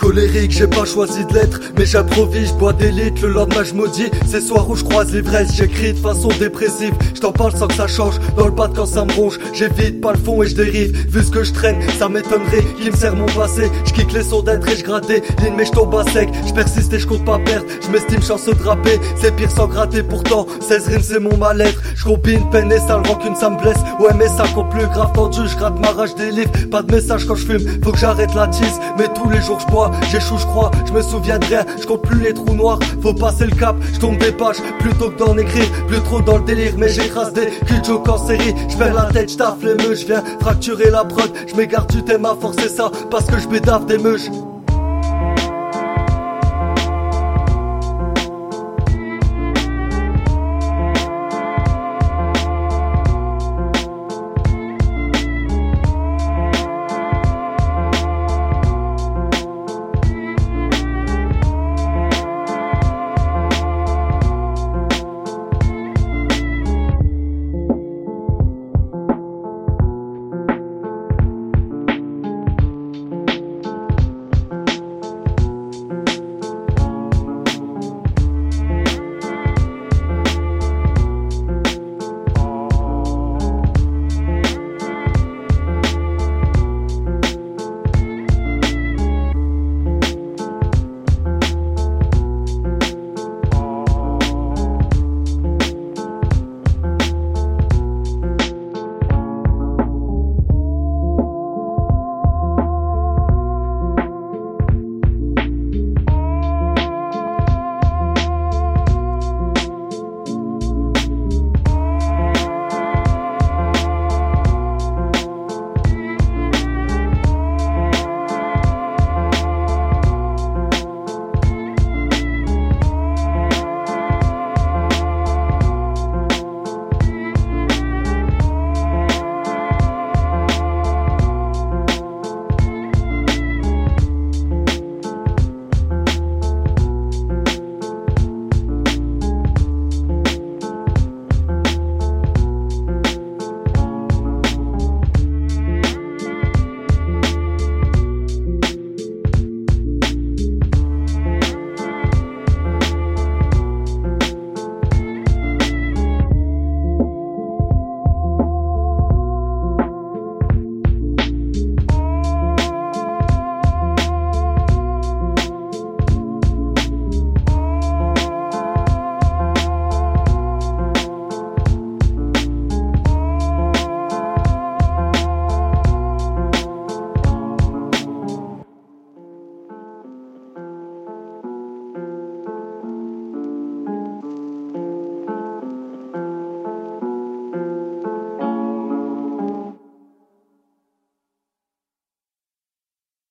Colérique, j'ai pas choisi de l'être, mais j'improvise, je bois des litres, le lendemain je maudis. Ces soirs où je croise l'ivresse, j'écris de façon dépressive. Je t'en parle sans que ça change, dans le bas quand ça me ronge. J'évite pas le fond et je dérive, vu ce que je traîne, ça m'étonnerait qui me sert mon passé. Je kick les sons d'être et je gratte des lignes, mais je tombe à sec. Je persiste et je compte pas perdre, je m'estime chanceux de rapper. C'est pire sans gratter, pourtant 16 rimes c'est mon mal-être. Je combine peine et sale rancune, ça me blesse. Ouais, mais ça compte plus grave tendu, je gratte ma rage des livres. Pas de message quand je fume, faut que j'arrête la tisse. Mais tous les jours je bois, j'échoue, je crois, je me souviens de rien, je compte plus les trous noirs. Faut passer le cap, je tombe des pages plutôt que d'en écrire. Plus trop dans le délire, mais j'écrase des de en série. Je perds la tête, je les meuches, je viens fracturer la prod. Je m'égare, tu t'aimes à forcer ça parce que je bédave des meuches.